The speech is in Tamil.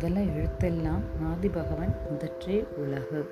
முதல எழுத்தெல்லாம் ஆதிபகவன் முதற்றே உலகு.